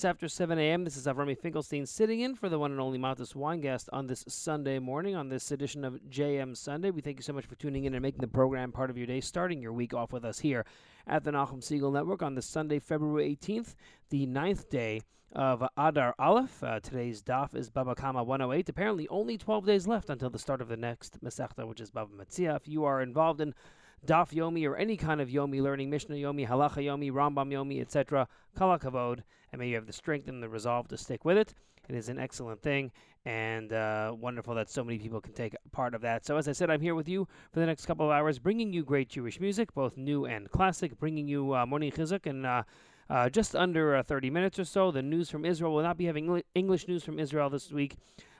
minutes after 7 a.m., this is Avrumi Finkelstein sitting in for the one and only Matas Weingast on this Sunday morning, on this edition of JM Sunday. We thank you so much for tuning in and making the program part of your day, starting your week off with us here at the Nachum Segal Network on this Sunday, February 18th, the ninth day of Adar Aleph. Uh, today's daf is Baba Kama 108. Apparently, only 12 days left until the start of the next Masechta, which is Baba Metzia. If you are involved in Daf Yomi or any kind of Yomi learning, Mishnah Yomi, Halacha Yomi, Rambam Yomi, etc. Kol Hakavod, and may you have the strength and the resolve to stick with it. It is an excellent thing and uh, wonderful that so many people can take part of that. So, as I said, I'm here with you for the next couple of hours, bringing you great Jewish music, both new and classic, bringing you uh, morning chizuk and uh, uh, just under uh, 30 minutes or so. The news from Israel will not be having English news from Israel this week,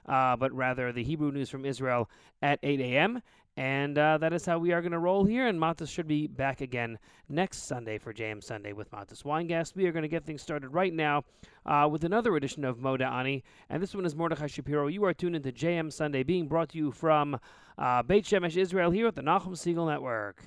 uh, but rather the Hebrew news from Israel at 8 a.m. And uh, that is how we are going to roll here. And Matas should be back again next Sunday for JM Sunday with Matas Weingast. We are going to get things started right now uh, with another edition of Moda Ani. And this one is Mordechai Shapiro. You are tuned into JM Sunday, being brought to you from uh, Beit Shemesh, Israel, here at the Nachum Segal Network.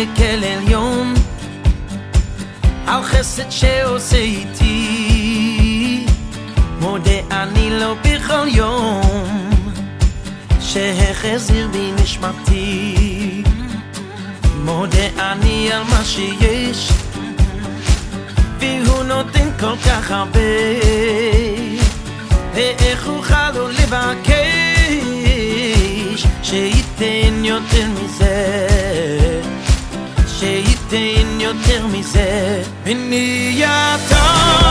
לכל עליון על חסד שעושה איתי. מודה אני לו בכל יום שהחזיר בי נשמתי. מודה אני על מה שיש והוא נותן כל כך הרבה. ואיך אוכל לו לבקש שייתן יותר מזה יותר מזה בני אתה, בני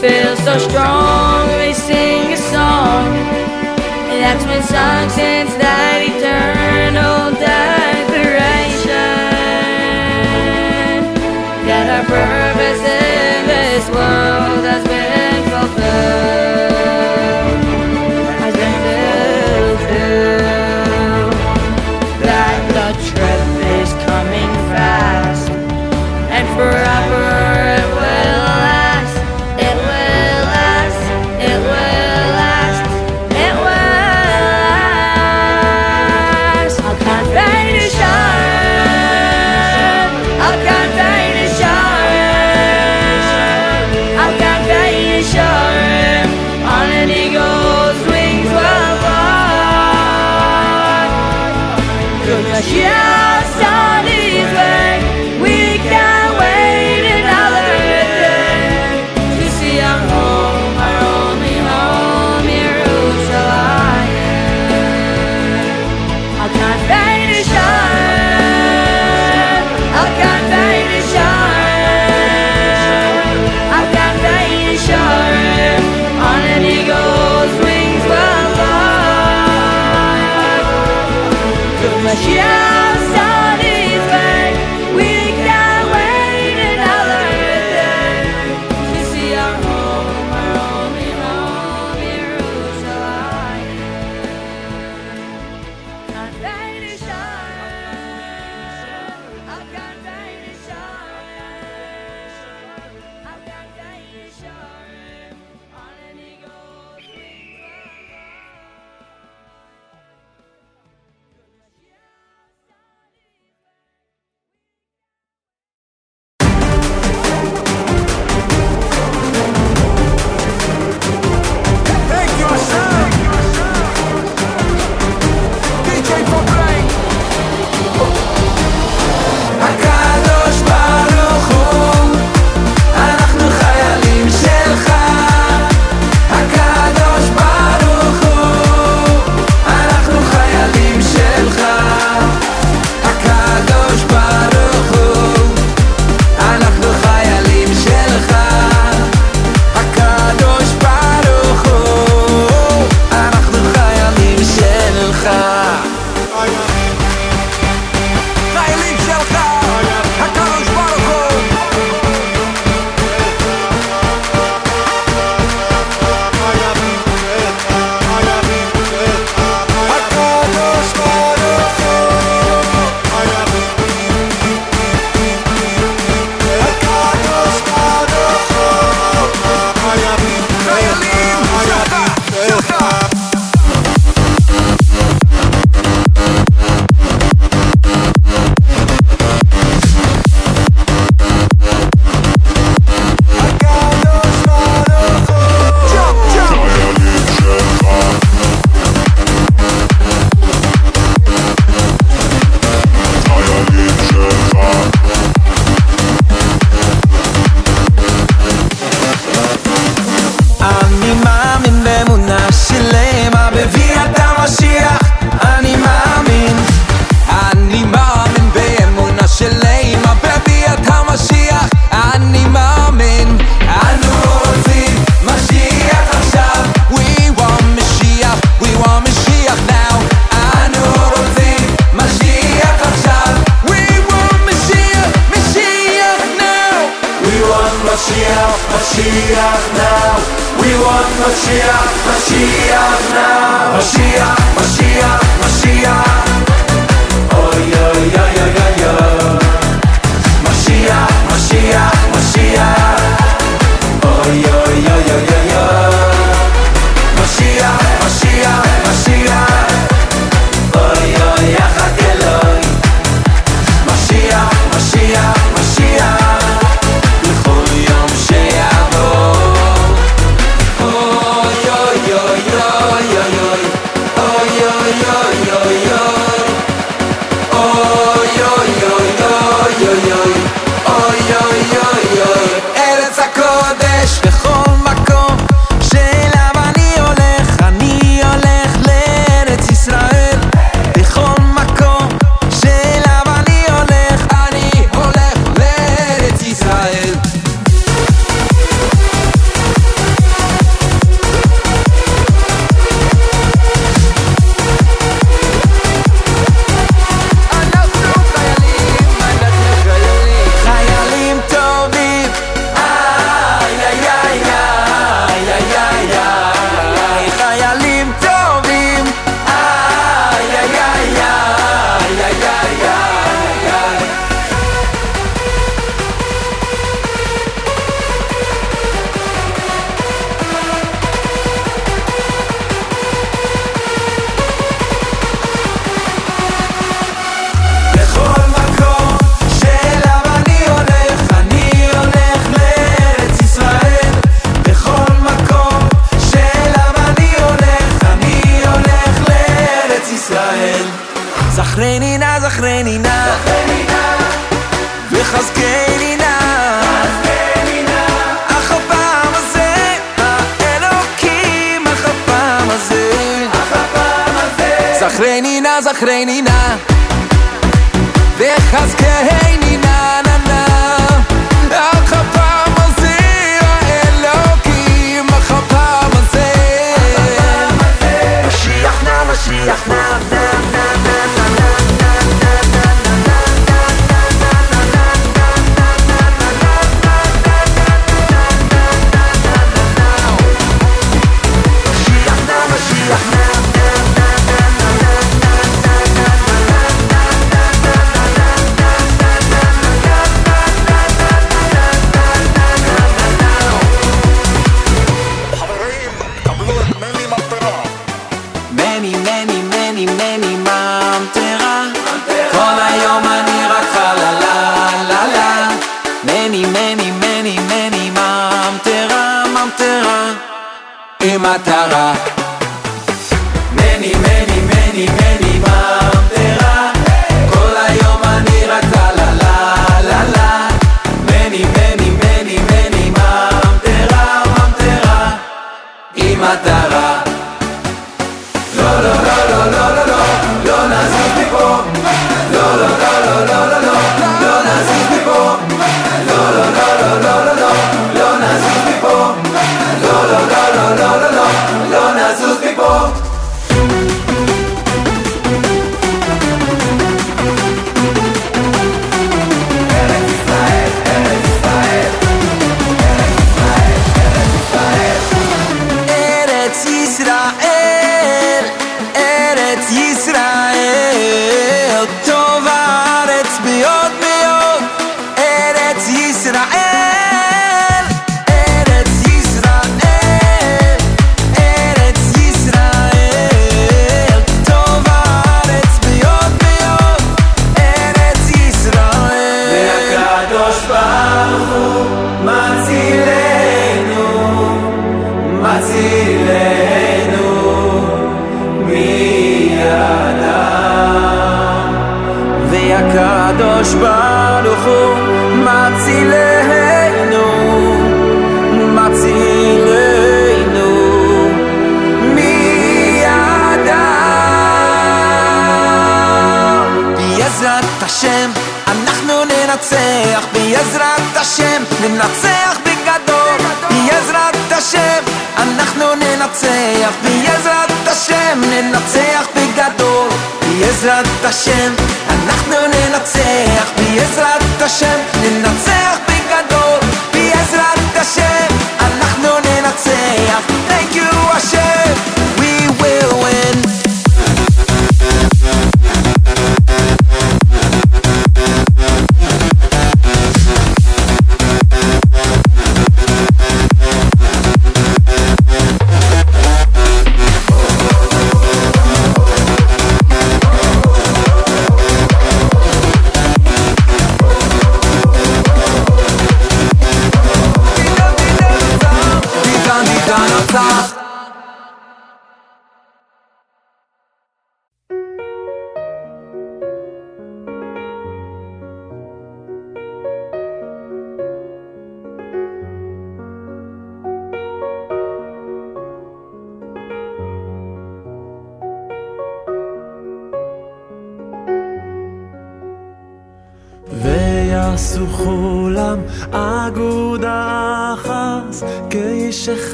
feel so strong, they sing a song. That's when song sends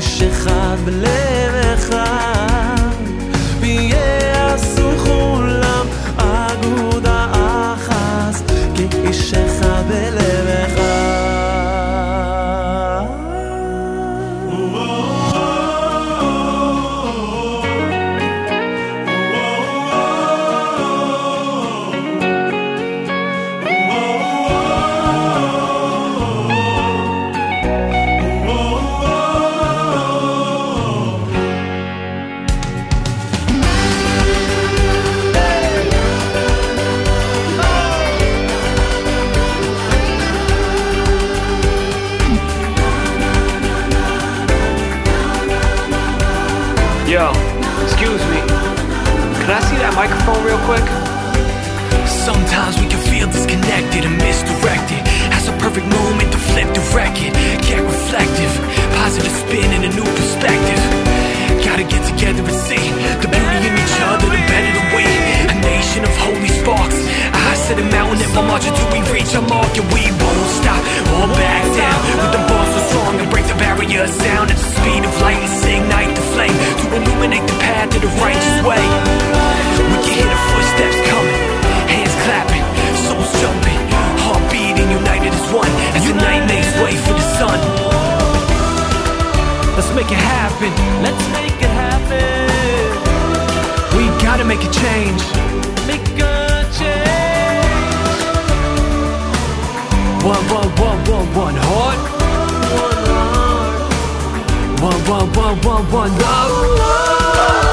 כאיש אחד בלב אחד. Disconnected and misdirected. Has a perfect moment to flip the record. Get reflective, positive spin and a new perspective. Gotta get together and see the beauty in each other, the better the we. A nation of holy sparks. A high setting mountain and we'll march until we reach our mark and we won't stop or back down. With the bars so strong and break the barrier of sound at the speed of light and ignite the flame to illuminate the path to the righteous way. We can hear the footsteps coming, hands clapping, united as one as the night makes way for the sun. Let's make it happen. Let's make it happen. We gotta make a change. Make a change. One, one, one, one, one heart. One heart. One, one, one, one, one love.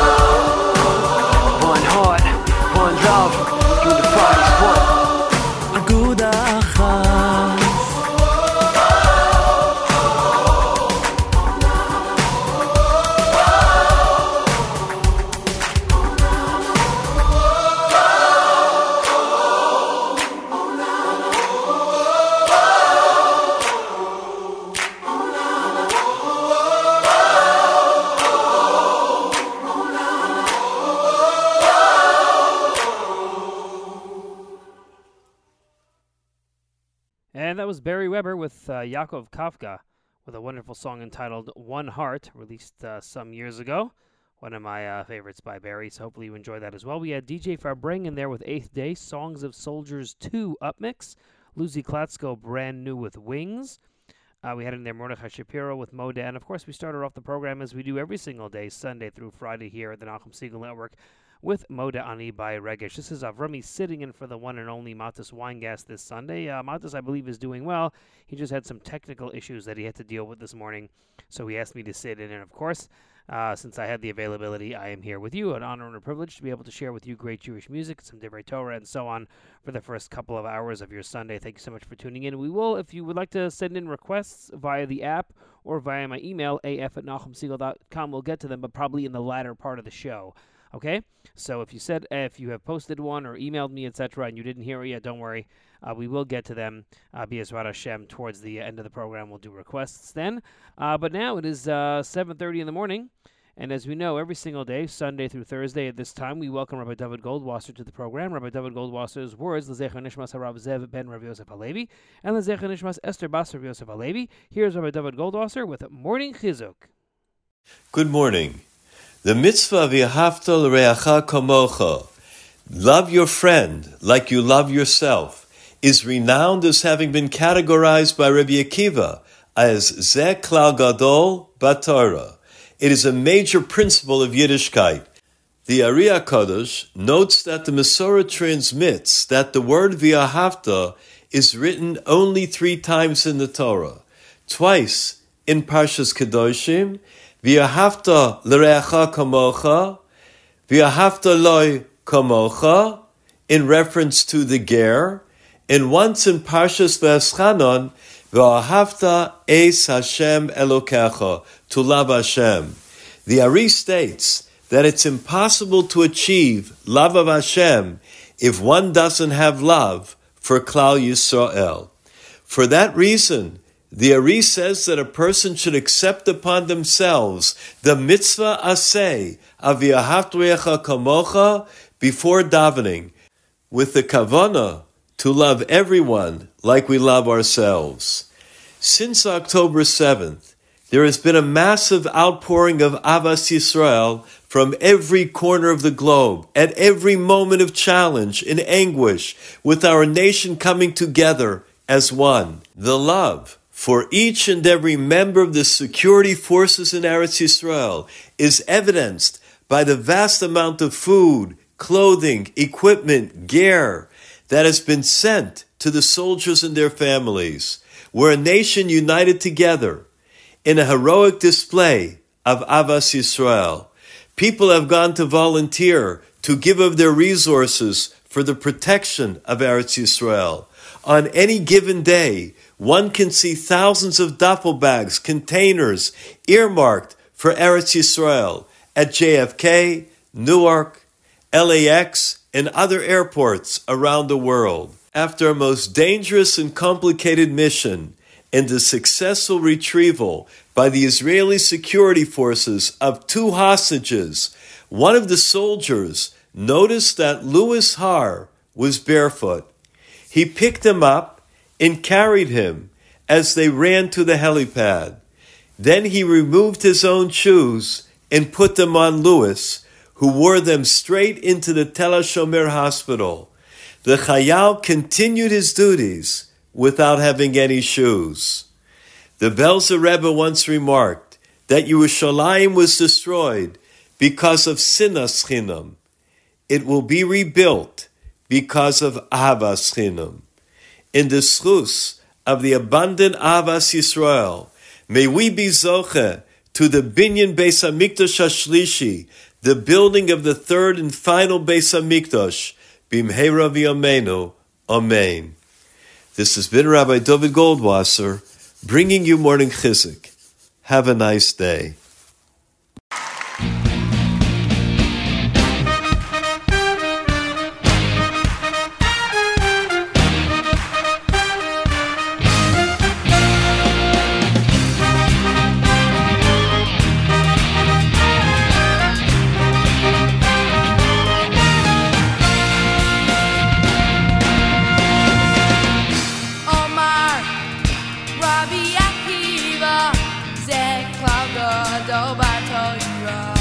Yakov Kafka with a wonderful song entitled One Heart, released uh, some years ago. One of my uh, favorites by Barry, so hopefully you enjoy that as well. We had DJ Farbring in there with Eighth Day, Songs of Soldiers 2 Upmix, Lucy Klatsko brand new with Wings. Uh, we had in there Mordechai Shapiro with Moda, and of course we started off the program as we do every single day, Sunday through Friday here at the Nachum Segal Network with Moda Ani by Regesh. This is Avrumi sitting in for the one and only Matas Weingast this Sunday. Uh, Matas, I believe, is doing well. He just had some technical issues that he had to deal with this morning, so he asked me to sit in. And of course, uh, since I had the availability, I am here with you. An honor and a privilege to be able to share with you great Jewish music, some Divrei Torah, and so on for the first couple of hours of your Sunday. Thank you so much for tuning in. We will, if you would like to send in requests via the app or via my email, af at nachumsegal.com, we'll get to them, but probably in the latter part of the show. Okay, so if you said if you have posted one or emailed me, etc., and you didn't hear it yet, don't worry. Uh, we will get to them. Uh, Hashem towards the end of the program. We'll do requests then. Uh, but now it is uh, 7:30 in the morning, And as we know, every single day, Sunday through Thursday at this time, we welcome Rabbi David Goldwasser to the program. Rabbi David Goldwasser's words, L'zecher nishmas harav Zev ben Rav Yosef Halevi, and L'zecher nishmas Esther Bas Rav Yosef Halevi. Here's Rabbi David Goldwasser with Morning Chizuk. Good morning. The mitzvah v'yahavta l'reacha kamocha, love your friend like you love yourself, is renowned as having been categorized by Rabbi Akiva as Zeh Klal Gadol Batorah. It is a major principle of Yiddishkeit. The Ari Kodesh notes that the Masorah transmits that the word V'ahavta is written only three times in the Torah. Twice in Parshas Kedoshim, V'ahavta l'reacha kamocha, V'ahavta loy kamocha, in reference to the ger, and once in Parshas V'eschanon, V'ahavta es Hashem Elokecha, to love Hashem. The Ari states that it's impossible to achieve love of Hashem if one doesn't have love for Klal Yisrael. For that reason, the Ari says that a person should accept upon themselves the mitzvah aseh of Yahavtrecha kamocha before davening, with the kavana to love everyone like we love ourselves. Since October 7th, there has been a massive outpouring of Avas Yisrael from every corner of the globe, at every moment of challenge and anguish, with our nation coming together as one. The love for each and every member of the security forces in Eretz Yisrael is evidenced by the vast amount of food, clothing, equipment, gear that has been sent to the soldiers and their families. We're a nation united together in a heroic display of Avas Yisrael. People have gone to volunteer to give of their resources for the protection of Eretz Yisrael. On any given day, one can see thousands of duffel bags, containers earmarked for Eretz Yisrael at JFK, Newark, LAX, and other airports around the world. After a most dangerous and complicated mission and the successful retrieval by the Israeli security forces of two hostages, one of the soldiers noticed that Louis Har was barefoot. He picked him up and carried him as they ran to the helipad. Then he removed his own shoes and put them on Louis, who wore them straight into the Tel HaShomer hospital. The Chayal continued his duties without having any shoes. The Belzer Rebbe once remarked that Yerushalayim was destroyed because of sinas chinam. It will be rebuilt because of avas chinam. In the schus of the abundant avas Yisrael, may we be zoche to the binyan Beis Hamikdash Hashlishi, the building of the third and final Beis Hamikdash, bimheira v'yameinu. Amen. This has been Rabbi Dovid Goldwasser bringing you morning chizuk. Have a nice day. Batoira. Omar,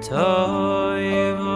Toivo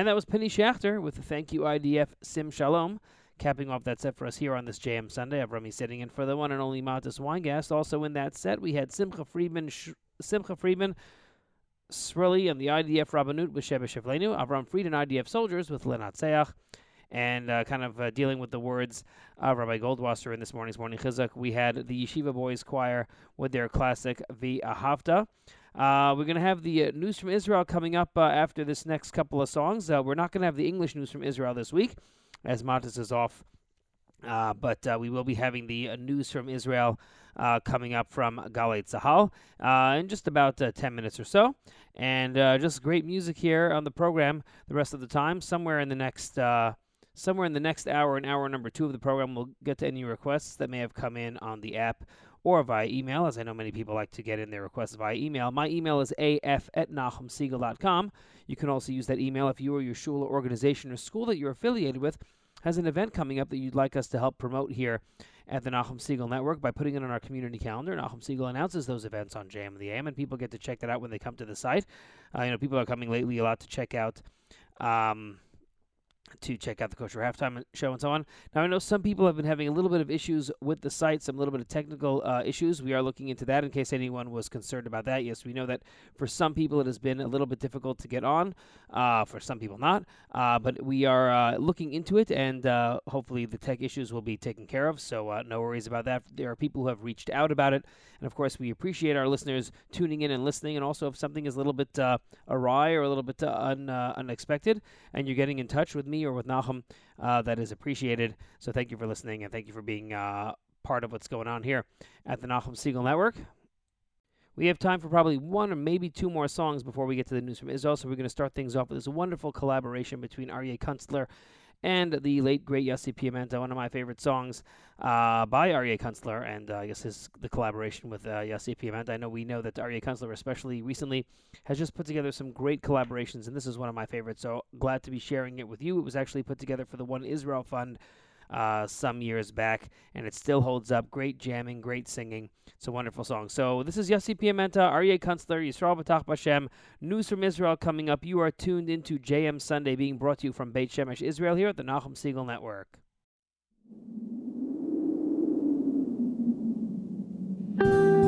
And that was Penny Schachter with the Thank You IDF Sim Shalom. capping off that set for us here on this JM Sunday. Avrumi sitting in for the one and only Matis Weingast. Also in that set, we had Simcha Friedman, Sh- Simcha Friedman, Srili and the IDF Rabbanut with Sheba Shevlenu, Avram Fried and IDF Soldiers with Linatzeach, and uh, kind of uh, dealing with the words of Rabbi Goldwasser in this morning's Morning Chizuk. We had the Yeshiva Boys Choir with their classic V'ahavta. Uh, we're going to have the uh, news from Israel coming up uh, after this next couple of songs. Uh, we're not going to have the English news from Israel this week, as Matis is off. Uh, but uh, we will be having the news from Israel coming up from Galei Tzahal in just about 10 minutes or so. And just great music here on the program the rest of the time. Somewhere in the next somewhere in the next hour, in hour number two of the program, we'll get to any requests that may have come in on the app or via email, as I know many people like to get in their requests via email. My email is af at nachumsegal.com. You can also use that email if you or your shul or organization or school that you're affiliated with has an event coming up that you'd like us to help promote here at the Nachum Segal Network by putting it on our community calendar. Nachum Segal announces those events on JM the AM, and people get to check that out when they come to the site. Uh, you know, people are coming lately a lot to check out. Um, to check out the kosher halftime show and so on. Now I know some people have been having a little bit of issues with the site, some little bit of technical uh, issues. We are looking into that in case anyone was concerned about that. Yes, we know that for some people it has been a little bit difficult to get on. Uh, for some people not, uh, but we are uh, looking into it, and uh, hopefully the tech issues will be taken care of. So uh, no worries about that. There are people who have reached out about it, and of course we appreciate our listeners tuning in and listening. And also if something is a little bit awry or a little bit un, unexpected, and you're getting in touch with me or with Nachum, uh, that is appreciated. So thank you for listening and thank you for being uh, part of what's going on here at the Nachum Segal Network. We have time for probably one or maybe two more songs before we get to the news from Israel. So we're going to start things off with this wonderful collaboration between Aryeh Kunstler and the late great Yossi Piamenta, one of my favorite songs uh, by Aryeh Kunstler, and uh, I guess his the collaboration with uh, Yossi Piamenta. I know we know that Aryeh Kunstler, especially recently, has just put together some great collaborations, and this is one of my favorites. So glad to be sharing it with you. It was actually put together for the One Israel Fund uh, some years back, and it still holds up. Great jamming, great singing. It's a wonderful song. So this is Yossi Piamenta, Aryeh Kunstler, Yisrael B'tach Bashem. News from Israel coming up. You are tuned into JM Sunday, being brought to you from Beit Shemesh, Israel, here at the Nachum Segal Network. Thank you.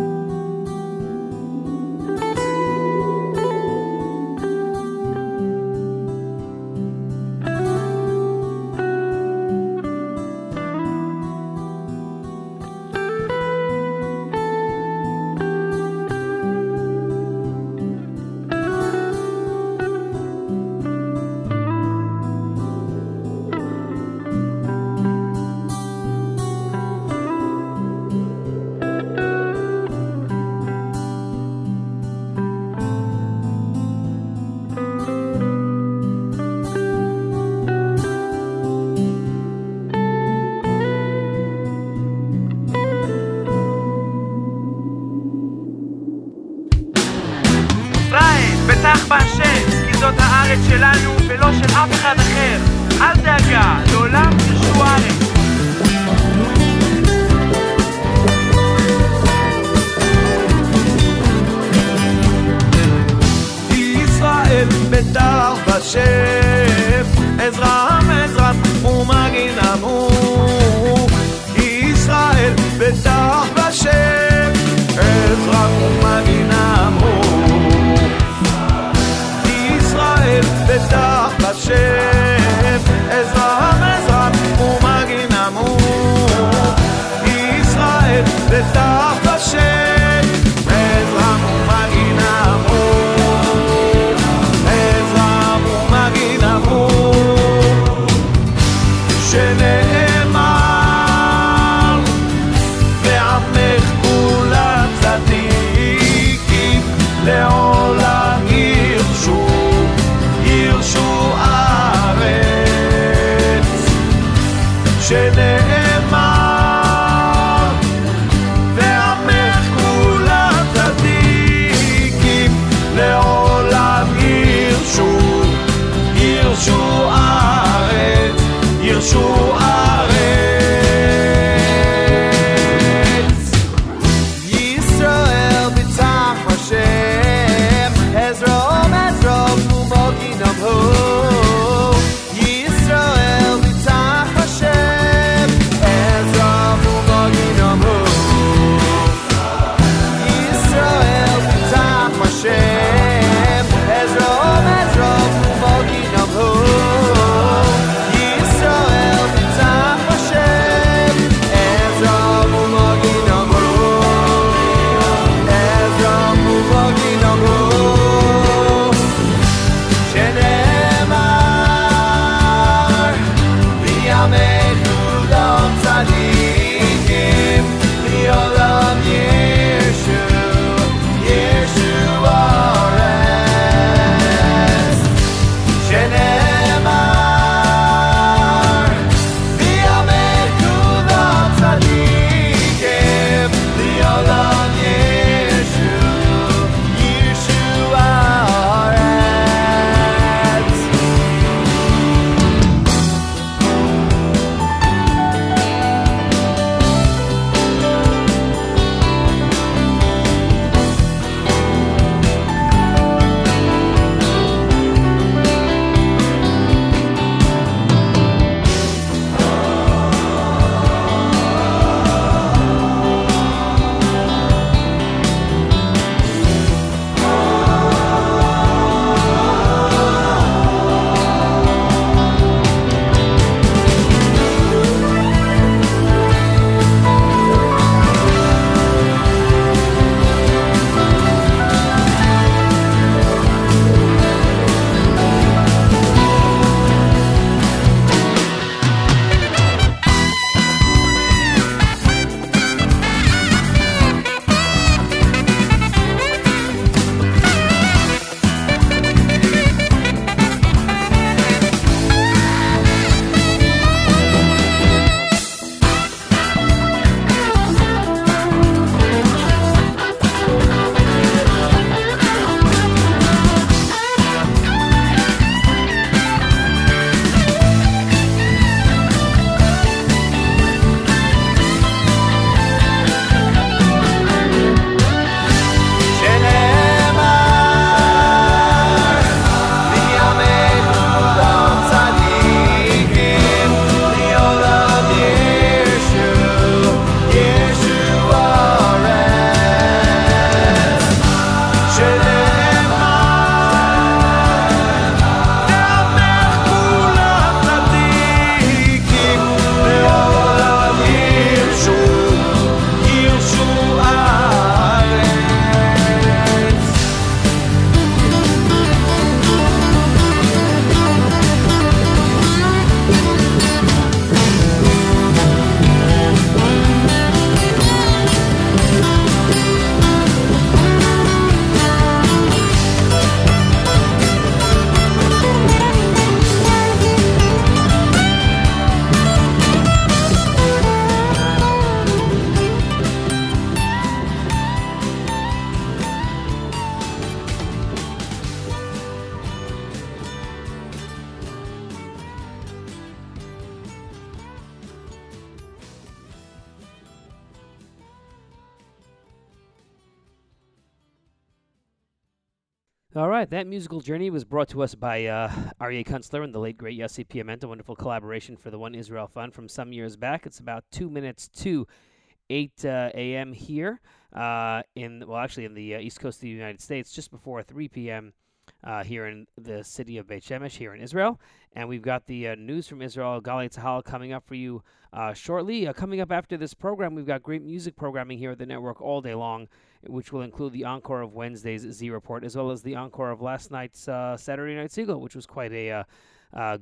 Musical journey was brought to us by uh, Aryeh Kunstler and the late great Yossi Piamenta. Wonderful collaboration for the One Israel Fund from some years back. It's about two minutes to 8 uh, a.m. here uh, in well, actually in the uh, east coast of the United States, just before 3 p.m. Uh, here in the city of Beit Shemesh, here in Israel, and we've got the uh, news from Israel, Galei Tzahal, coming up for you uh, shortly. coming up after this program, we've got great music programming here at the network all day long, which will include the encore of Wednesday's Z Report, as well as the encore of last night's Saturday Night Segal, which was quite a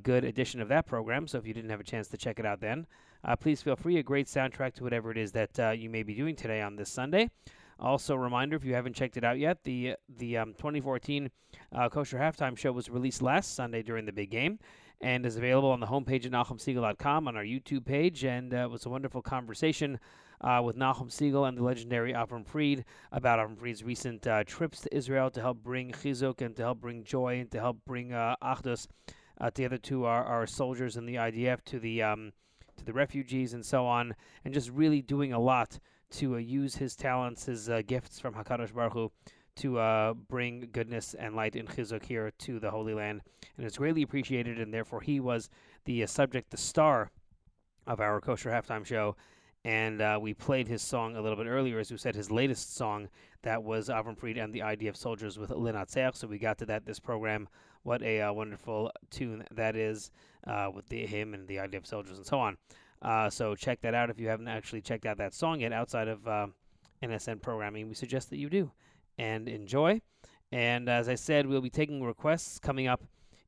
good edition of that program. So if you didn't have a chance to check it out then, uh, please feel free. A great soundtrack to whatever it is that uh, you may be doing today on this Sunday. Also, reminder if you haven't checked it out yet, the the um, 2014 uh, Kosher Halftime Show was released last Sunday during the big game and is available on the homepage at NachumSegal.com on our YouTube page. And uh, it was a wonderful conversation uh, with Nachum Segal and the legendary Avram Fried about Avram Fried's recent uh, trips to Israel to help bring chizuk and to help bring joy and to help bring uh, achdus together to our, our soldiers in the IDF, to the um, to the refugees and so on, and just really doing a lot to uh, use his talents, his uh, gifts from Hakadosh Baruch Hu, to uh, bring goodness and light in Chizuk here to the Holy Land, and it's greatly appreciated. And therefore, he was the uh, subject, the star of our kosher halftime show. And uh, we played his song a little bit earlier, as we said, his latest song that was Avram Fried and the IDF Soldiers with Linatzeach. So we got to that this program. What a uh, wonderful tune that is uh, with the, him and the IDF Soldiers and so on. Uh, so check that out if you haven't actually checked out that song yet outside of NSN programming. We suggest that you do and enjoy. And as I said, we'll be taking requests coming up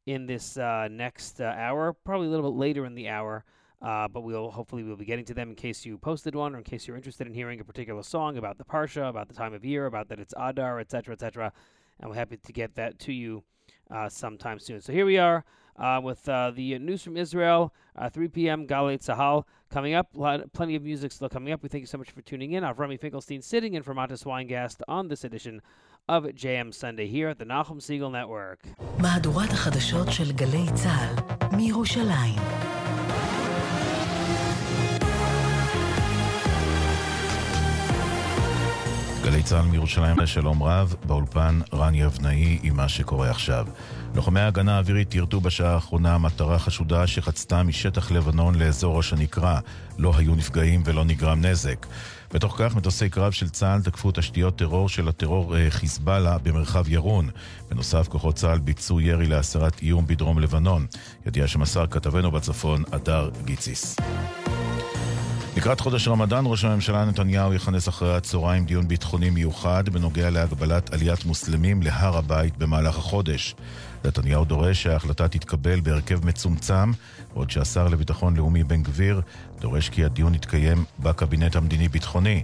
in this uh, next uh, hour, probably a little bit later in the hour. Uh, but we'll hopefully we'll be getting to them in case you posted one or in case you're interested in hearing a particular song about the parsha, about the time of year, about that it's Adar, etc., etc. And we're happy to get that to you uh, sometime soon. So here we are uh, with uh, the news from Israel, uh, 3 p.m. Galei Tzahal coming up. Lot, plenty of music still coming up. We thank you so much for tuning in. I'm Avrumi Finkelstein sitting in for Matis Weingast on this edition of JM Sunday here at the Nachum Segal Network. גלי צה"ל מירושלים, שלום רב, באולפן רן יבנאי עם מה שקורה עכשיו. לוחמי ההגנה האווירית יירטו בשעה האחרונה מטרה חשודה שחצתה משטח לבנון לאזור ראש הנקרה. לא היו נפגעים ולא נגרם נזק. בתוך כך מטוסי קרב של צה"ל תקפו תשתיות טרור של הטרור אה, חיזבאללה במרחב ירון. בנוסף, כוחות צה"ל ביצעו ירי להסרת איום בדרום לבנון. ידיעה שמסר כתבנו בצפון, הדר גיציס. לקראת חודש רמדאן, ראש הממשלה נתניהו יכנס אחרי הצהריים דיון ביטחוני מיוחד בנוגע להגבלת עליית מוסלמים להר הבית במהלך החודש. נתניהו דורש שההחלטה תתקבל בהרכב מצומצם, בעוד שהשר לביטחון לאומי בן גביר דורש כי הדיון יתקיים בקבינט המדיני-ביטחוני.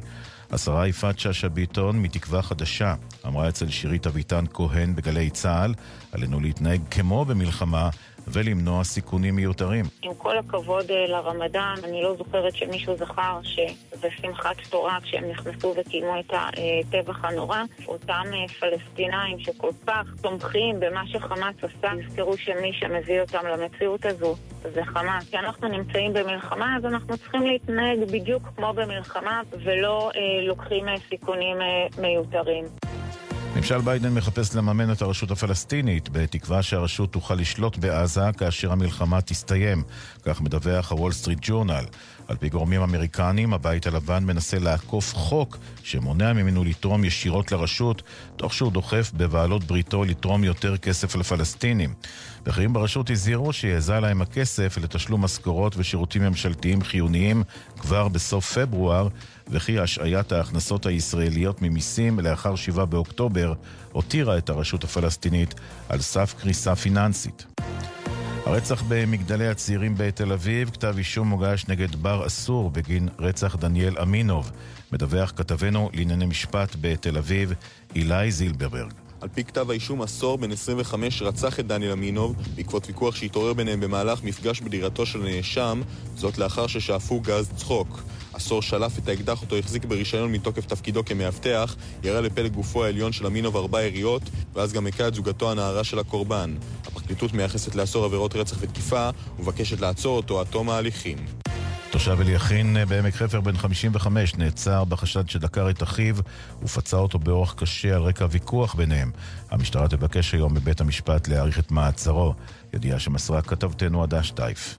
השרה יפעת שאשא ביטון, מתקווה חדשה, אמרה אצל שירית אביטן כהן בגלי צה"ל, עלינו להתנהג כמו במלחמה ולמנוע סיכונים מיותרים. עם כל הכבוד אה, לרמדאן, אני לא זוכרת שמישהו זכר שזה שמחת תורה כשהם נכנסו וקיימו את הטבח הנורא. אותם אה, פלסטינאים שכל כך תומכים במה שחמאס עשה, יזכרו שמי שמביא אותם למציאות הזו זה חמאס. כשאנחנו נמצאים במלחמה, אז אנחנו צריכים להתנהג בדיוק כמו במלחמה, ולא אה, לוקחים אה, סיכונים אה, מיותרים. ממשל ביידן מחפש לממן את הרשות הפלסטינית, בתקווה שהרשות תוכל לשלוט בעזה כאשר המלחמה תסתיים. כך מדווח הוול סטריט ג'ורנל. על פי גורמים אמריקניים, הבית הלבן מנסה לעקוף חוק שמונע ממנו לתרום ישירות לרשות, תוך שהוא דוחף בבעלות בריתו לתרום יותר כסף לפלסטינים. בכירים ברשות הזהירו שיעזה להם הכסף לתשלום משכורות ושירותים ממשלתיים חיוניים כבר בסוף פברואר, וכי השעיית ההכנסות הישראליות ממיסים לאחר 7 באוקטובר הותירה את הרשות הפלסטינית על סף קריסה פיננסית. הרצח במגדלי הצעירים בתל אביב, כתב אישום מוגש נגד בר אסור בגין רצח דניאל אמינוב. מדווח כתבנו לענייני משפט בתל אביב, אילי זילברברג. על פי כתב האישום, עשור בן 25 רצח את דניאל אמינוב בעקבות ויכוח שהתעורר ביניהם במהלך מפגש בדירתו של הנאשם, זאת לאחר ששאפו גז צחוק. עשור שלף את האקדח אותו החזיק ברישיון מתוקף תפקידו כמאבטח, ירה לפלג גופו העליון של אמינוב ארבע יריות, ואז גם הכה את זוגתו הנערה של הקורבן. הפרקליטות מייחסת לעשור עבירות רצח ותקיפה, ומבקשת לעצור אותו עד תום ההליכים. תושב אליכין בעמק חפר בן 55 נעצר בחשד שדקר את אחיו ופצע אותו באורח קשה על רקע ויכוח ביניהם. המשטרה תבקש היום בבית המשפט להאריך את מעצרו. ידיעה שמסרה כתבתנו עדה שטייף.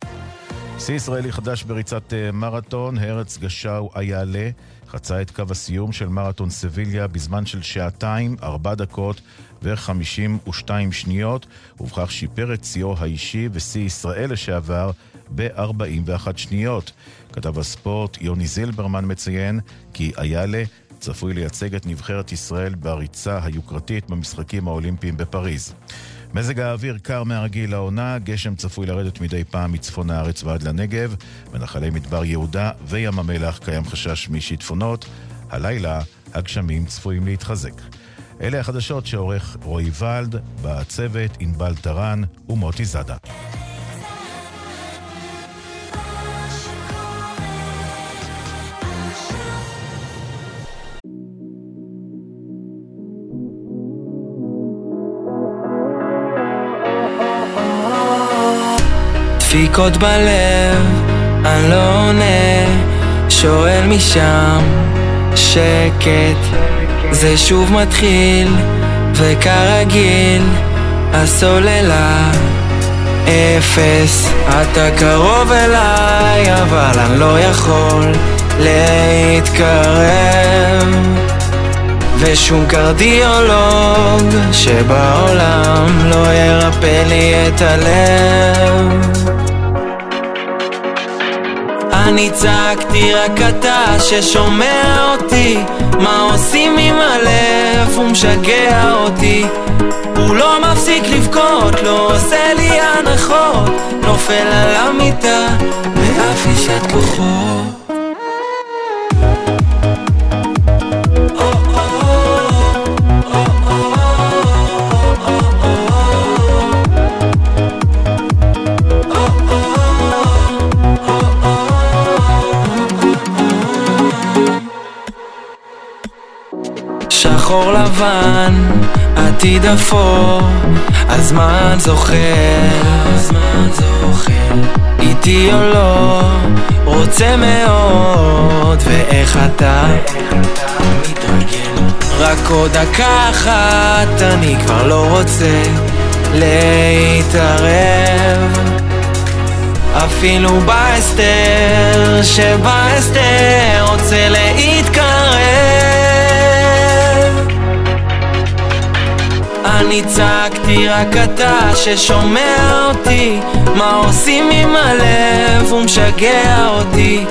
שיא ישראלי חדש בריצת אה, מרתון, הרץ גשאו איילה חצה את קו הסיום של מרתון סביליה בזמן של שעתיים, ארבע דקות ו-52 שניות, ובכך שיפר את שיאו האישי ושיא ישראל לשעבר ב-41 שניות. כתב הספורט יוני זילברמן מציין כי איילה צפוי לייצג את נבחרת ישראל בריצה היוקרתית במשחקים האולימפיים בפריז. מזג האוויר קר מהרגיל לעונה, גשם צפוי לרדת מדי פעם מצפון הארץ ועד לנגב, בנחלי מדבר יהודה וים המלח קיים חשש משיטפונות. הלילה הגשמים צפויים להתחזק. אלה החדשות שעורך רועי ולד, בצוות ענבל טרן ומוטי זאדה. דפיקות בלב, אני לא עונה, שואל משם, שקט, זה שוב מתחיל, וכרגיל, הסוללה. אפס, אתה קרוב אליי, אבל אני לא יכול להתקרב. ושום קרדיולוג שבעולם לא ירפא לי את הלב אני צעקתי רק אתה ששומע אותי. מה עושים עם הלב? הוא משגע אותי. הוא לא מפסיק לבכות, לא עושה לי הנחות. נופל על המיטה באף אישת כוחות שחור לבן, עתיד אפור, הזמן זוכר, הזמן זוכר, איתי או לא, רוצה מאוד, ואיך אתה? מתרגל, רק עוד דקה אחת, אני כבר לא רוצה להתערב. אפילו בהסתר שבהסתר רוצה להתקרב אני צעקתי רק אתה ששומע אותי. מה עושים עם הלב הוא משגע אותי.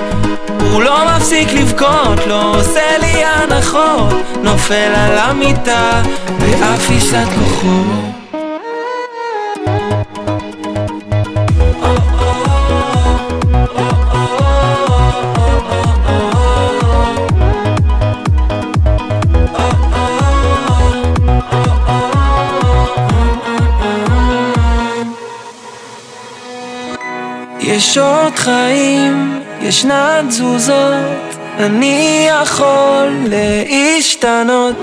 הוא לא מפסיק לבכות, לא עושה לי הנחות. נופל על המיטה באף אישת כוחות עוד חיים, ישנן תזוזות, אני יכול להשתנות.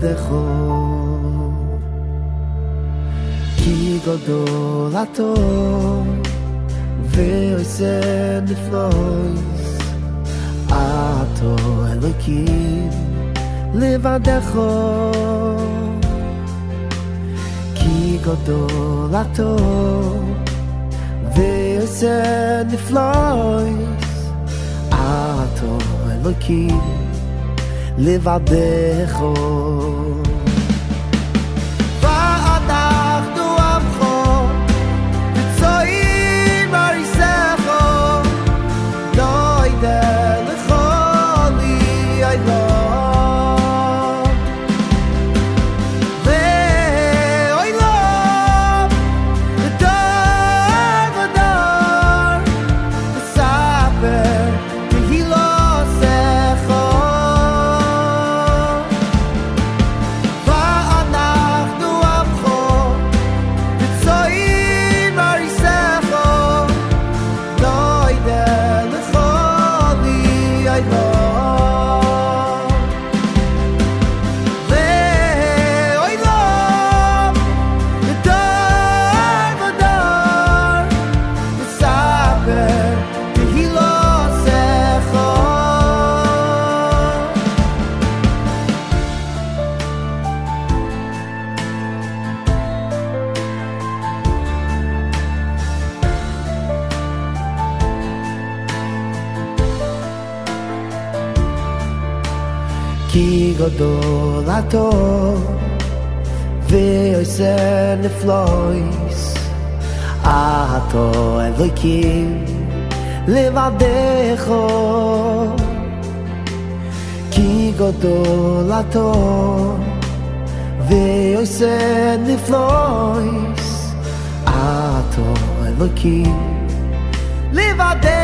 לבדך כי גדול הטוב ועושה נפלויס אתו אלוקים לבדך כי גדול הטוב ועושה נפלויס אתו אלוקים לבדך לבדך כי גדול הטוב ועושה נפלויס אתו אלוקים לבדך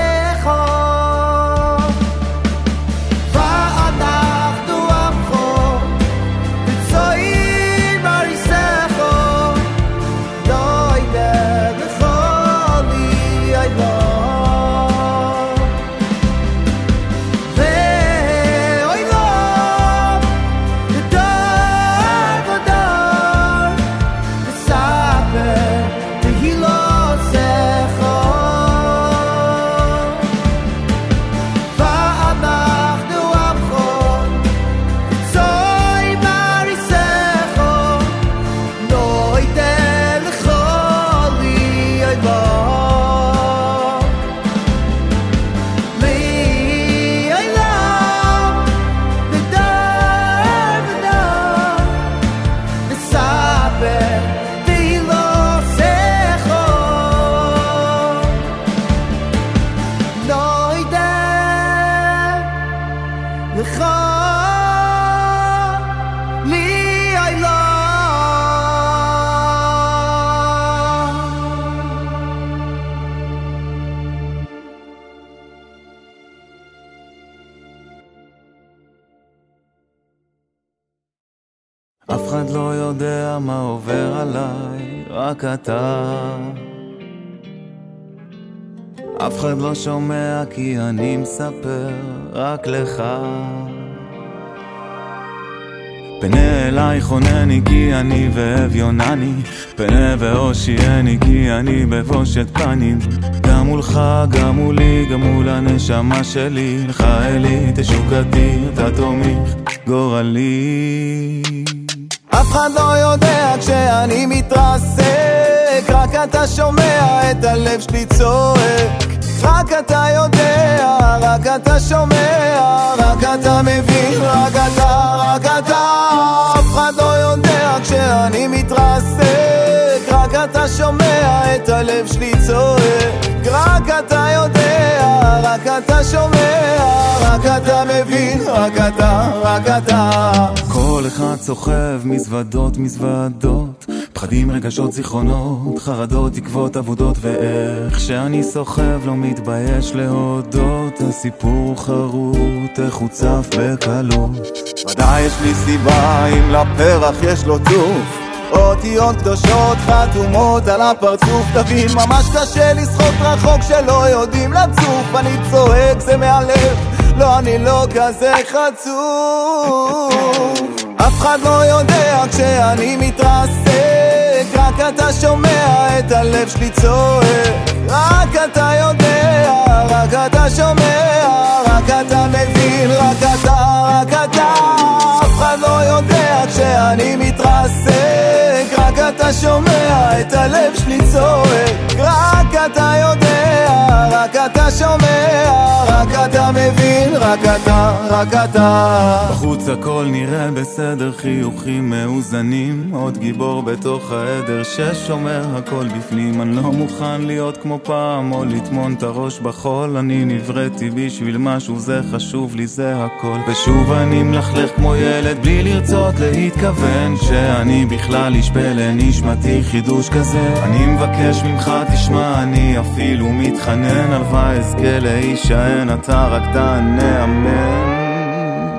שומע כי אני מספר רק לך. פנה אליי חונני כי אני ואביונני פנה והושיעני כי אני בבושת פנים. גם מולך, גם מולי, גם מול הנשמה שלי. לך אלי תשוקתי, אתה תומך גורלי. אף אחד לא יודע כשאני מתרסק רק אתה שומע את הלב שלי צועק רק אתה יודע, רק אתה שומע, רק אתה מבין, רק אתה, רק אתה. אף אחד לא יודע כשאני מתרסק רק אתה שומע את הלב שלי צועק. רק אתה יודע, רק אתה שומע, רק אתה מבין, רק אתה, רק אתה. כל אחד סוחב מזוודות מזוודות פחדים, רגשות, זיכרונות, חרדות, תקוות, עבודות ואיך שאני סוחב לא מתבייש להודות. הסיפור חרוט, איך הוא צף בקלות. ודאי יש לי סיבה אם לפרח יש לו צוף. אותיות קדושות חתומות על הפרצוף. תבין ממש קשה לשחות רחוק שלא יודעים לצוף. אני צועק זה מהלב לא אני לא כזה חצוף אף אחד לא יודע כשאני מתרסק רק אתה שומע את הלב שלי צועק. רק אתה יודע, רק אתה שומע רק אתה מבין, רק אתה, רק אתה. אף אחד לא יודע כשאני מתרסק רק אתה שומע את הלב שלי צועק. רק אתה יודע, רק אתה שומע רק אתה מבין, רק אתה, רק אתה. בחוץ הכל נראה בסדר, חיוכים מאוזנים. עוד גיבור בתוך העדר ששומר הכל בפנים. אני לא מוכן להיות כמו פעם או לטמון את הראש בחול. אני נבראתי בשביל משהו, זה חשוב לי, זה הכל. ושוב אני מלכלך כמו ילד בלי לרצות להתכוון. שאני בכלל איש פלא, נשמתי חידוש כזה. אני מבקש ממך, תשמע, אני אפילו מתחנן הלוואי אזכה להישען, אתה רק תענה אמן.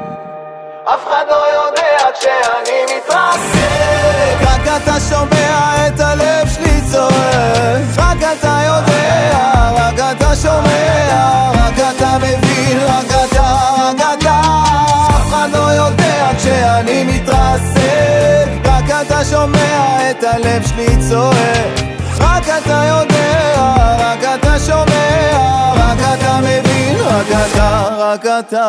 אף אחד לא יודע כשאני מתרסק. רק אתה שומע את הלב שלי צועק. רק אתה יודע, רק אתה שומע. רק אתה מבין, רק אתה, רק אתה. אף אחד לא יודע כשאני מתרסק. רק אתה שומע את הלב שלי צועק אתה, רק אתה.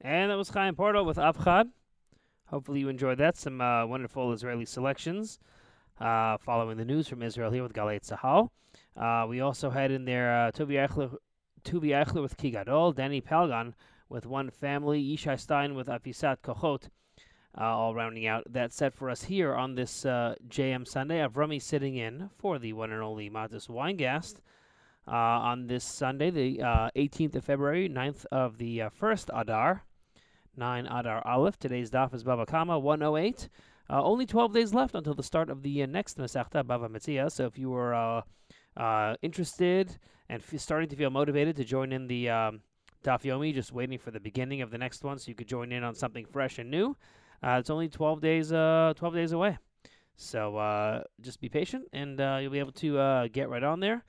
And that was Chaim Portal with Abchad. Hopefully you enjoyed that. Some uh, wonderful Israeli selections. Uh, following the news from Israel here with Galei Tzahal. Uh, we also had in there uh, Tobi Eichler, Tobi Eichler with Kigadol, Danny Palgan with One Family, Yishai Stein with Afisat Kochot, uh, all rounding out that set for us here on this uh, JM Sunday. Avrumi sitting in for the one and only Matis Weingast. Uh, on this Sunday, the uh, 18th of February, 9th of the uh, first Adar, 9 Adar Aleph. Today's daf is Bava Kama 108. Uh, only 12 days left until the start of the uh, next Masechta Bava Metzia. So if you were uh, uh, interested and f- starting to feel motivated to join in the um, daf yomi, just waiting for the beginning of the next one, so you could join in on something fresh and new. Uh, it's only 12 days. Uh, 12 days away. So uh, just be patient, and uh, you'll be able to uh, get right on there.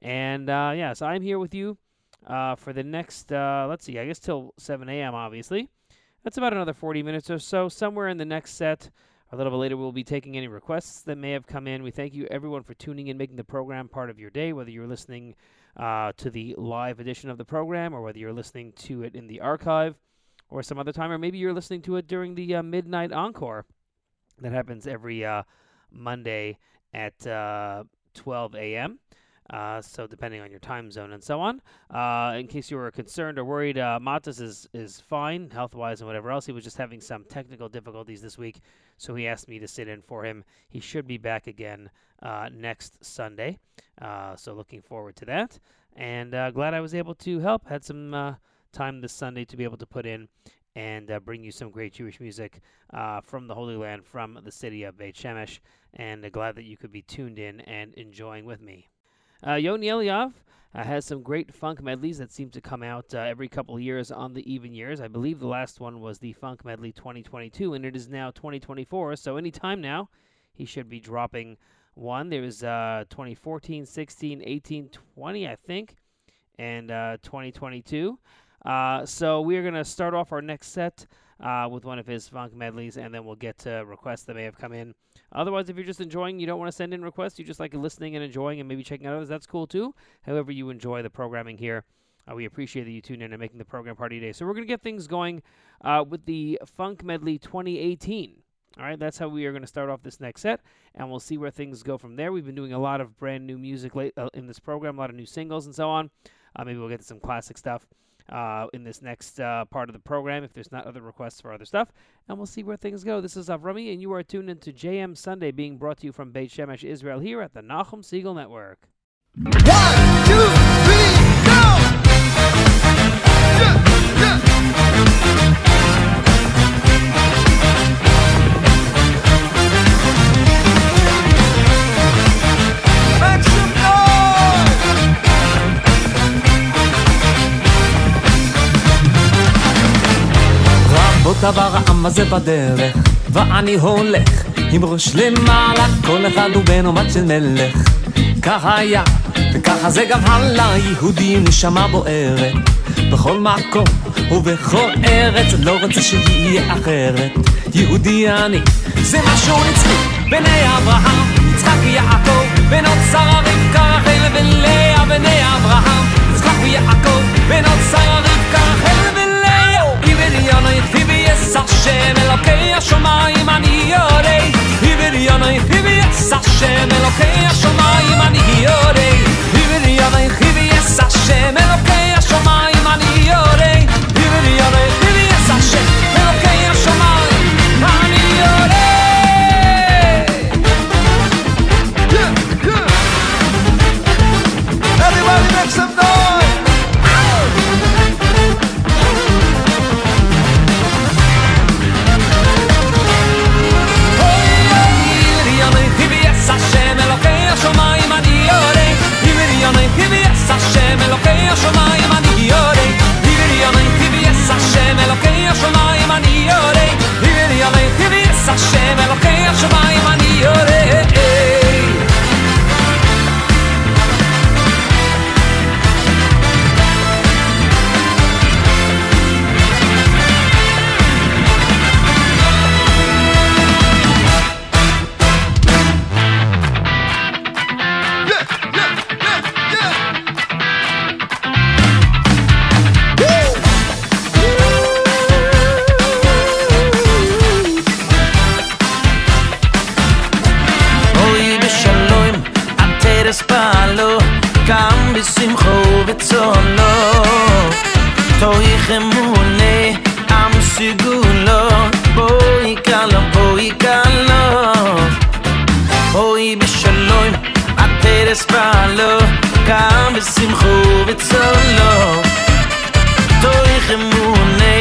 And uh, yeah, so I'm here with you for the next, let's see, I guess till 7 a.m., obviously. That's about another 40 minutes or so. Somewhere in the next set, a little bit later, we'll be taking any requests that may have come in. We thank you, everyone, for tuning in, making the program part of your day, whether you're listening uh, to the live edition of the program or whether you're listening to it in the archive or some other time, or maybe you're listening to it during the uh, midnight encore that happens every uh, Monday at uh, 12 a.m. Uh, so depending on your time zone and so on. Uh, in case you were concerned or worried, uh, Matis is is fine health wise and whatever else. He was just having some technical difficulties this week, so he asked me to sit in for him. He should be back again next Sunday. So looking forward to that, and glad I was able to help. Had some time this Sunday to be able to put in and uh, bring you some great Jewish music uh, from the Holy Land, from the city of Beit Shemesh, and uh, glad that you could be tuned in and enjoying with me. Uh, Yoni Eliav uh, has some great funk medleys that seem to come out uh, every couple of years on the even years. I believe the last one was the Funk Medley 2022, and it is now 2024. So anytime now, he should be dropping one. There's uh, 2014, 16, 18, 20, I think, and uh, 2022. Uh, so we're going to start off our next set uh, with one of his funk medleys, and then we'll get to requests that may have come in. Otherwise, if you're just enjoying, you don't want to send in requests, you just like listening and enjoying and maybe checking out others, that's cool too. However, you enjoy the programming here. Uh, we appreciate that you tune in and making the program part of your day. So we're going to get things going uh, with the Funk Medley 2018. All right, that's how we are going to start off this next set, and we'll see where things go from there. We've been doing a lot of brand new music late, uh, in this program, a lot of new singles and so on. Uh, maybe we'll get to some classic stuff uh, in this next uh, part of the program if there's not other requests for other stuff. And we'll see where things go. This is Avrumi, and you are tuned into JM Sunday being brought to you from Beit Shemesh, Israel, here at the Nachum Segal Network. One, two, three, go! Yeah, yeah. עבר העם הזה בדרך, ואני הולך עם ראש למעלה, כל אחד הוא בן אומת של מלך. ככה היה, וככה זה גם הלאה, יהודי נשמה בוערת. בכל מקום ובכל ארץ, לא רוצה שיהיה אחרת. יהודי אני, זה משהו נצחי, בני אברהם, יצחק ויעקב, בנות שרה רבקה, רחל ובן לאה, בני אברהם, יצחק ויעקב, בנות שרה רבקה, רחל ובן לאה, עבריון Hashem Elokei Hashomayim Ani Yorei Hiver Yonai Hivi Yes Hashem Elokei Hashomayim Yorei Hiver Yonai Hivi Yes השם אלוקי השמיים אני יורה בשמחו וצונו. תויך אמונה, עם סגולו, בואי קלו, בואי קלו. אוי בשלום, עטרס פעלו, קם בשמחו וצונו. תויך אמונה,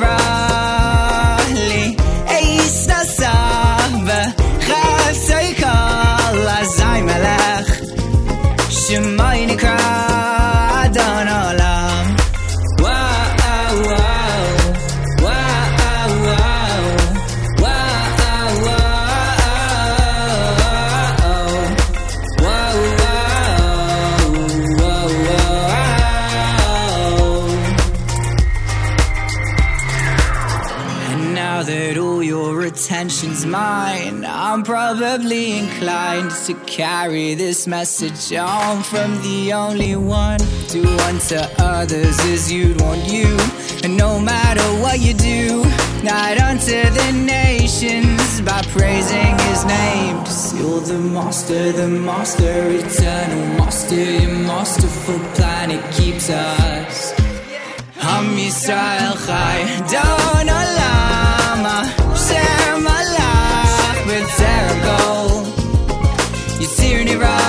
right probably inclined to carry this message on from the only one to unto others as you'd want you. And no matter what you do, not unto the nations by praising his name. Just you're the master, the master, eternal master, your masterful plan, it keeps us. Am Yisrael Chai, don't lie. You're tearing it right.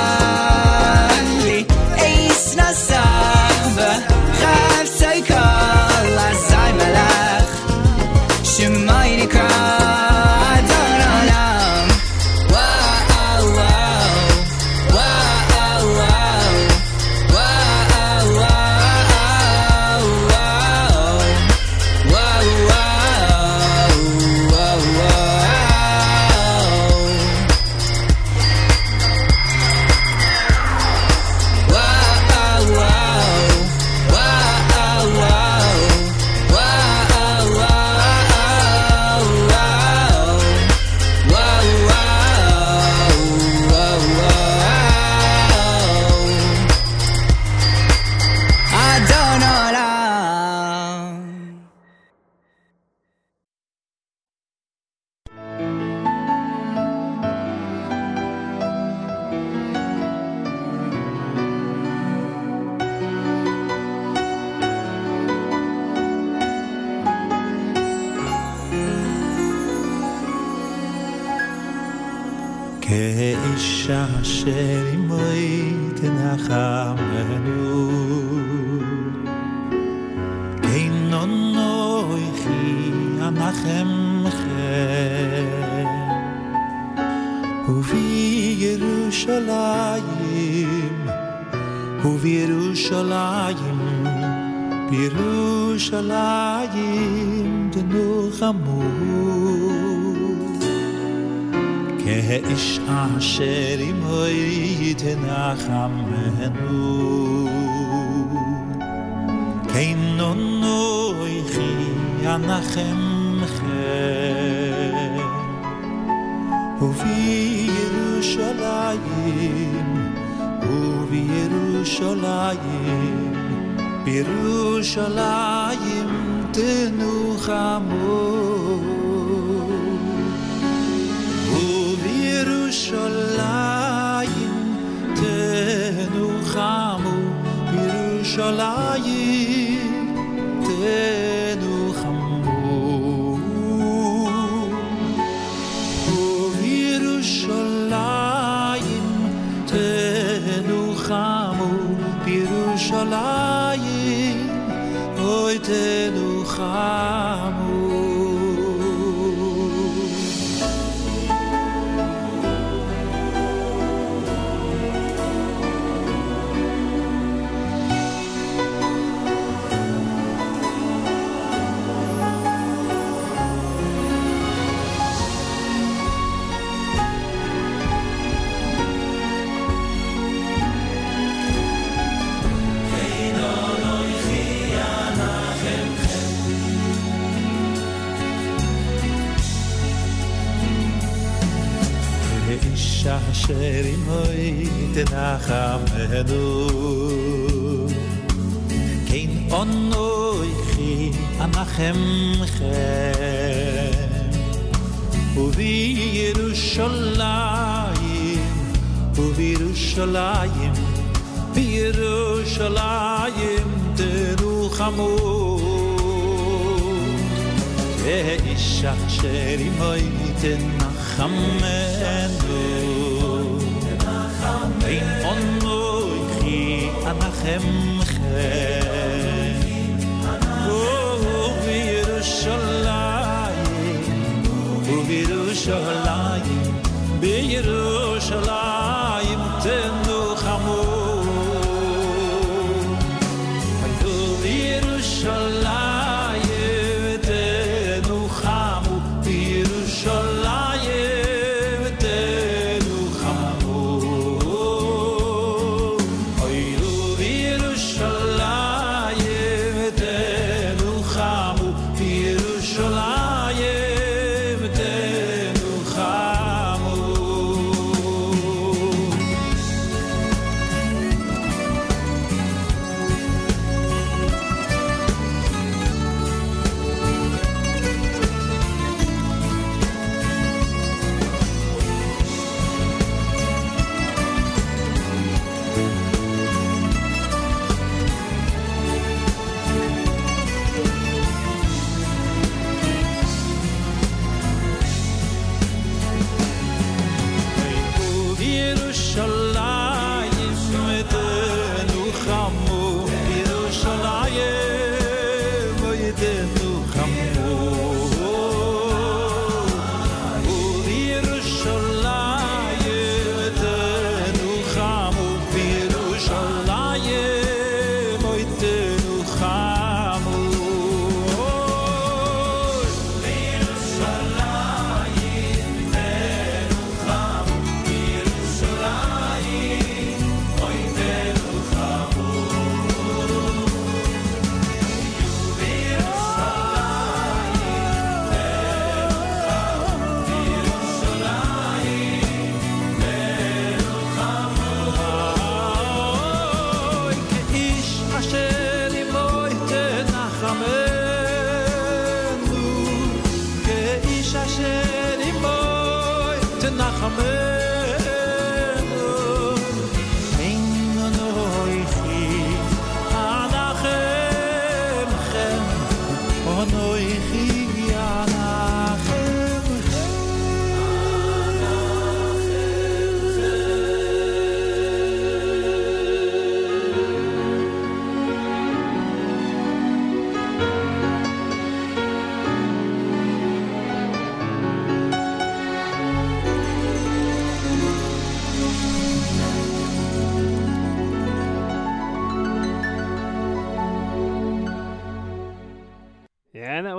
medo.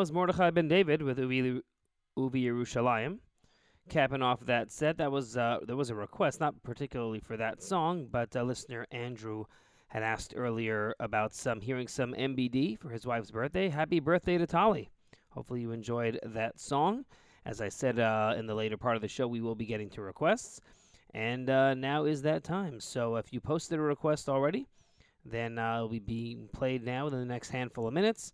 Was Mordechai Ben David with Uvi, Uvi Yerushalayim. Capping off that set, that was uh, there was a request, not particularly for that song, but uh, listener Andrew had asked earlier about some hearing some MBD for his wife's birthday. Happy birthday to Tali! Hopefully you enjoyed that song. As I said uh, in the later part of the show, we will be getting to requests, and uh, now is that time. So if you posted a request already, then uh, it'll be being played now in the next handful of minutes.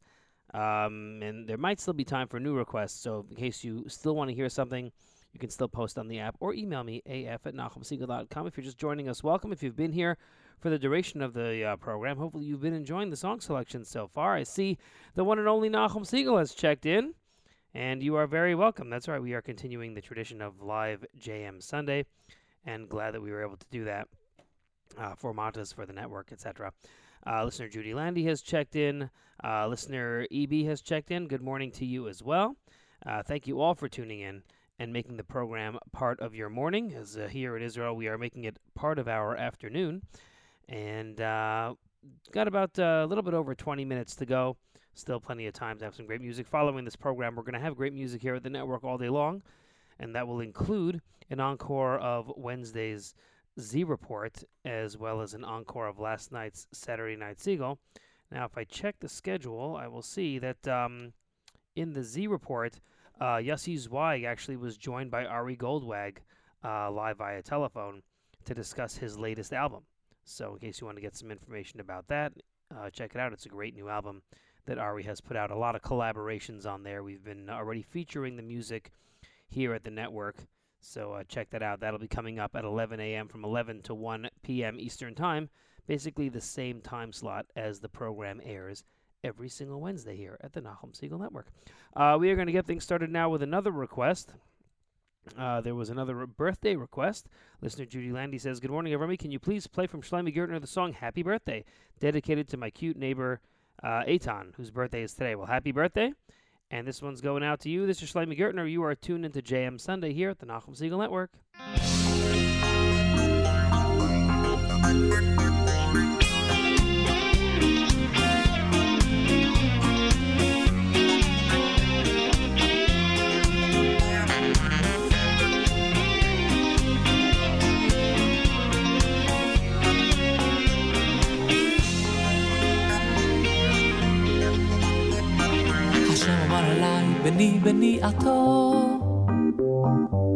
Um, and there might still be time for new requests. So in case you still want to hear something, you can still post on the app or email me, af at nachumsegal.com. If you're just joining us, welcome. If you've been here for the duration of the uh, program, hopefully you've been enjoying the song selection so far. I see the one and only Nachum Segal has checked in, and you are very welcome. That's right, we are continuing the tradition of live JM Sunday, and glad that we were able to do that uh, for Matis, for the network, etc. Uh, listener Judy Landy has checked in. Uh, listener EB has checked in. Good morning to you as well. Uh, thank you all for tuning in and making the program part of your morning. As uh, here in Israel, we are making it part of our afternoon. And uh, got about uh, a little bit over 20 minutes to go. Still plenty of time to have some great music. Following this program, we're going to have great music here at the network all day long. And that will include an encore of Wednesday's Z Report, as well as an encore of last night's Saturday Night Segal. Now, if I check the schedule, I will see that um, in the Z Report, uh, Yossi Zweig actually was joined by Ari Goldwag uh, live via telephone to discuss his latest album. So, in case you want to get some information about that, uh, check it out. It's a great new album that Ari has put out. A lot of collaborations on there. We've been already featuring the music here at the network. So uh, check that out. That'll be coming up at 11 a.m. from 11 to 1 p.m. Eastern Time. Basically the same time slot as the program airs every single Wednesday here at the Nachum Segal Network. Uh, we are going to get things started now with another request. Uh, there was another birthday request. Listener Judy Landy says, Good morning, everybody. Can you please play from Shlomi Gertner the song Happy Birthday, dedicated to my cute neighbor, uh, whose birthday is today? Well, happy birthday. And this one's going out to you. This is Shlomi Gertner. You are tuned into JM Sunday here at the Nachum Segal Network. בני בני עתו,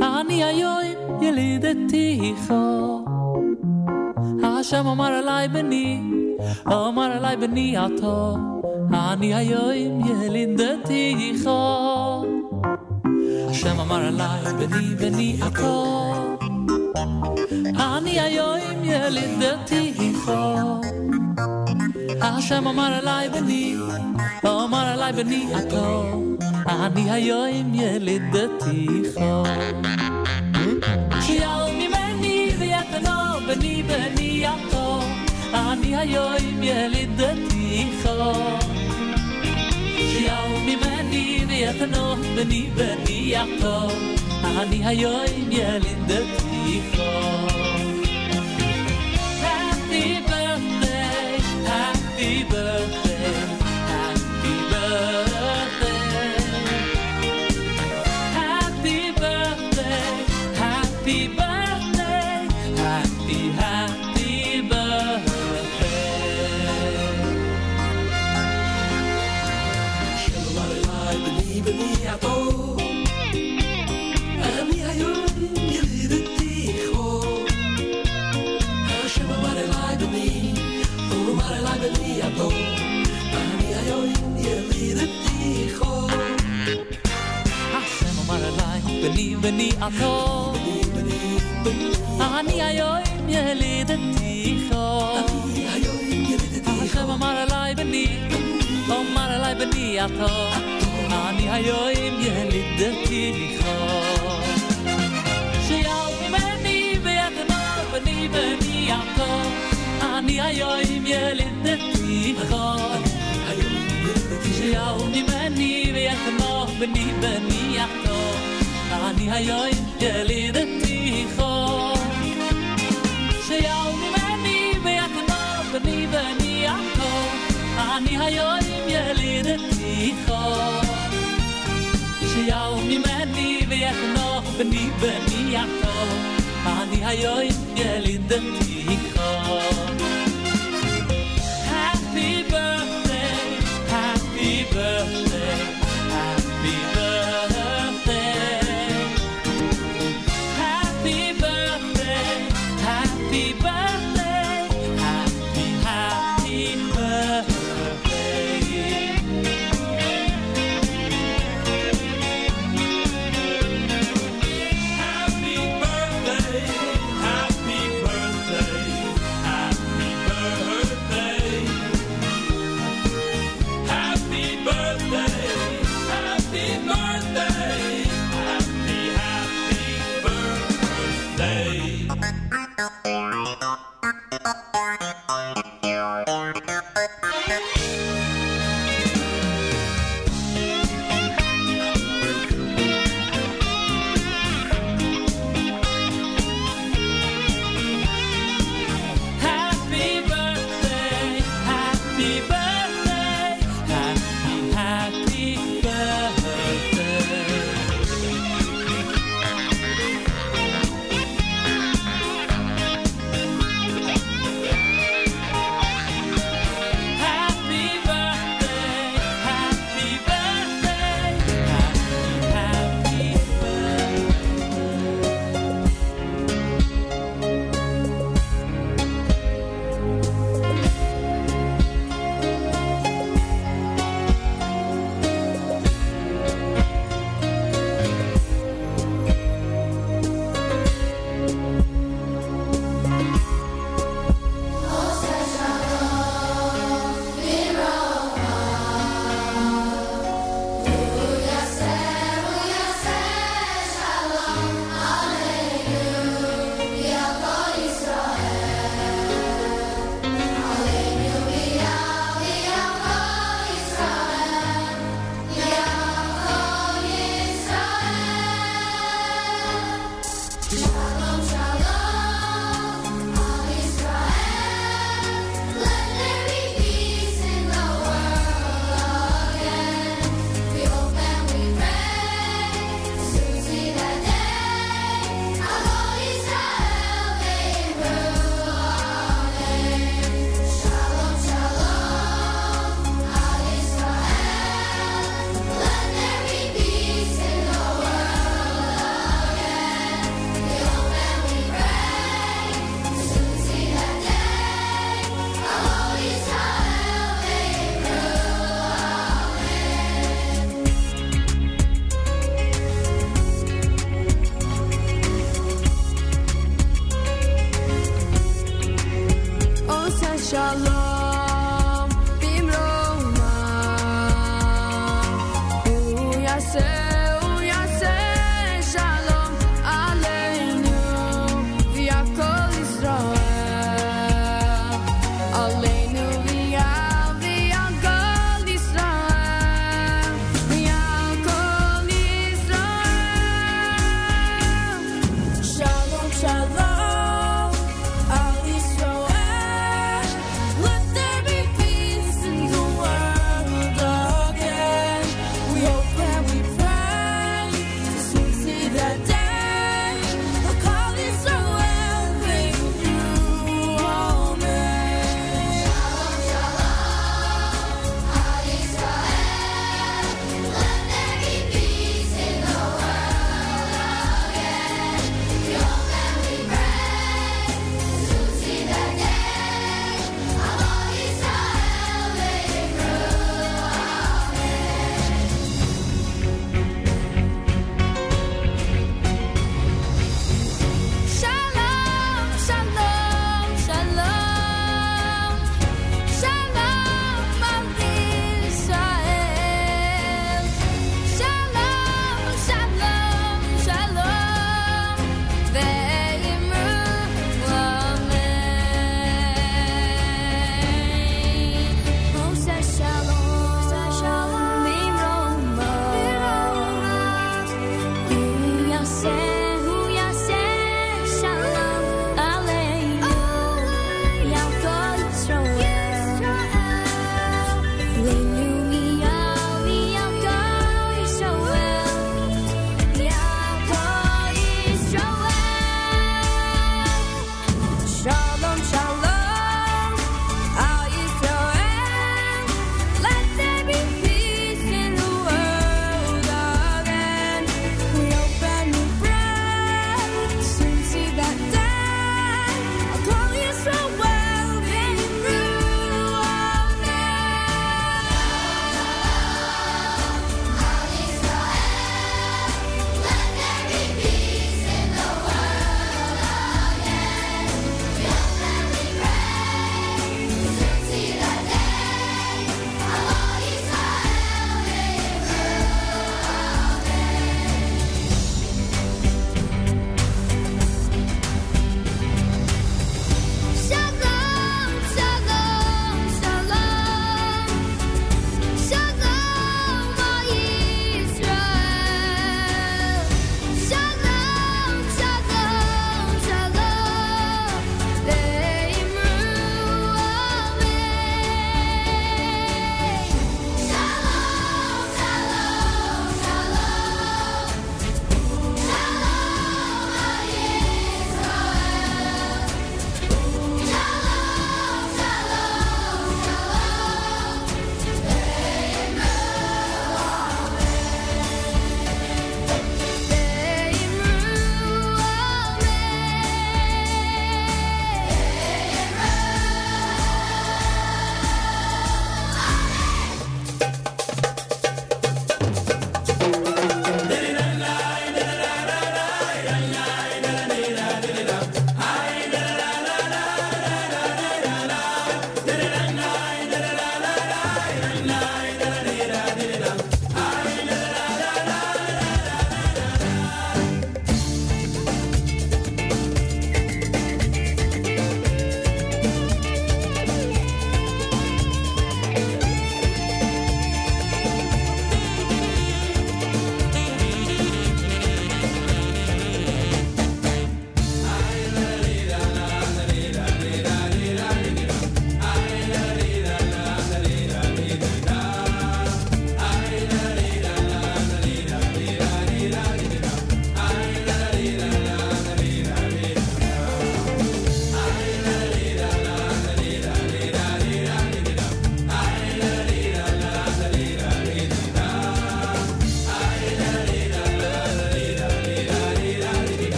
אני היום ילידתיך. השם אמר אליי, בני, אמר אליי, בני עתו, אני היום ילידתיך. השם אמר אליי, בני בני עתו, אני היום ילידתיך. השם אמר אליי בני, אמר אליי בני הטוב, אני היום ילידתי חור. שיער ממני ויתנו בני בני הטוב, אני היום ילידתי חור. שיער ממני ויתנו בני בני הטוב, אני היום ילידתי חור. a to A mia joj mjeli dhe ti ho A shema mara laj bëni O mara bëni a אני היום ילידתיך. שיעל ממני ויתנו, בני בני עתו, אני היום ילידתיך. ויאו ממני ויחנו בני בני יחנו אני היום ילידתי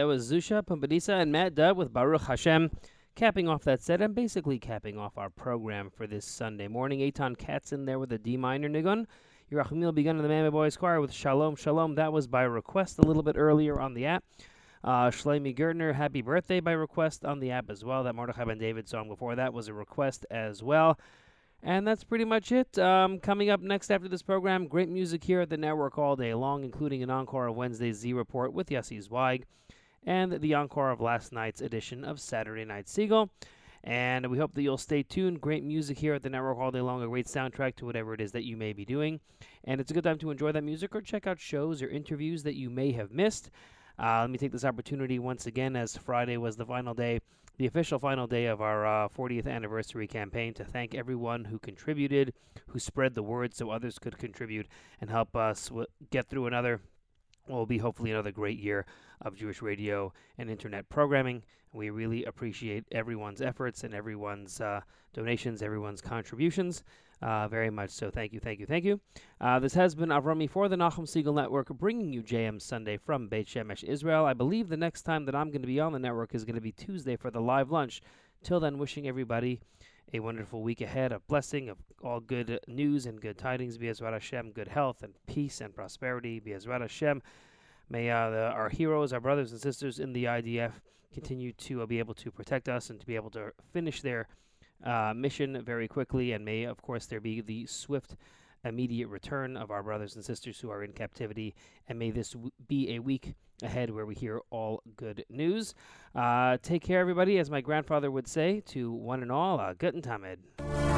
that was Zusha Pumpadisa and Matt Dubb with Baruch Hashem, capping off that set and basically capping off our program for this Sunday morning. Eitan Katz in there with a D minor nigun. Yerachmiel Begun in the Miami Boys Choir with Shalom Shalom. That was by request a little bit earlier on the app. Uh, Shlomi Gertner, Happy Birthday by request on the app as well. That Mordechai Ben David song before that was a request as well. And that's pretty much it. Um, coming up next after this program, great music here at the network all day long, including an encore of Wednesday's Z Report with Yossi Zweig and the encore of last night's edition of Saturday Night Segal. And we hope that you'll stay tuned. Great music here at the network all day long, a great soundtrack to whatever it is that you may be doing. And it's a good time to enjoy that music or check out shows or interviews that you may have missed. Uh, let me take this opportunity once again, as Friday was the final day, the official final day of our uh, 40th anniversary campaign, to thank everyone who contributed, who spread the word so others could contribute and help us w- get through another will be hopefully another great year of Jewish radio and internet programming. We really appreciate everyone's efforts and everyone's uh, donations, everyone's contributions. Uh, very much so. Thank you, thank you, thank you. Uh, this has been Avrumi for the Nachum Segal Network, bringing you JM Sunday from Beit Shemesh, Israel. I believe the next time that I'm going to be on the network is going to be Tuesday for the live lunch. Till then, wishing everybody a wonderful week ahead of blessing, of all good news and good tidings. Be'ezrat Hashem, good health and peace and prosperity. Be'ezrat Hashem. May uh, the, our heroes, our brothers and sisters in the IDF, continue to uh, be able to protect us and to be able to finish their uh, mission very quickly. And may, of course, there be the swift, immediate return of our brothers and sisters who are in captivity. And may this w- be a week ahead where we hear all good news. Uh, take care, everybody, as my grandfather would say to one and all. Uh, Guten.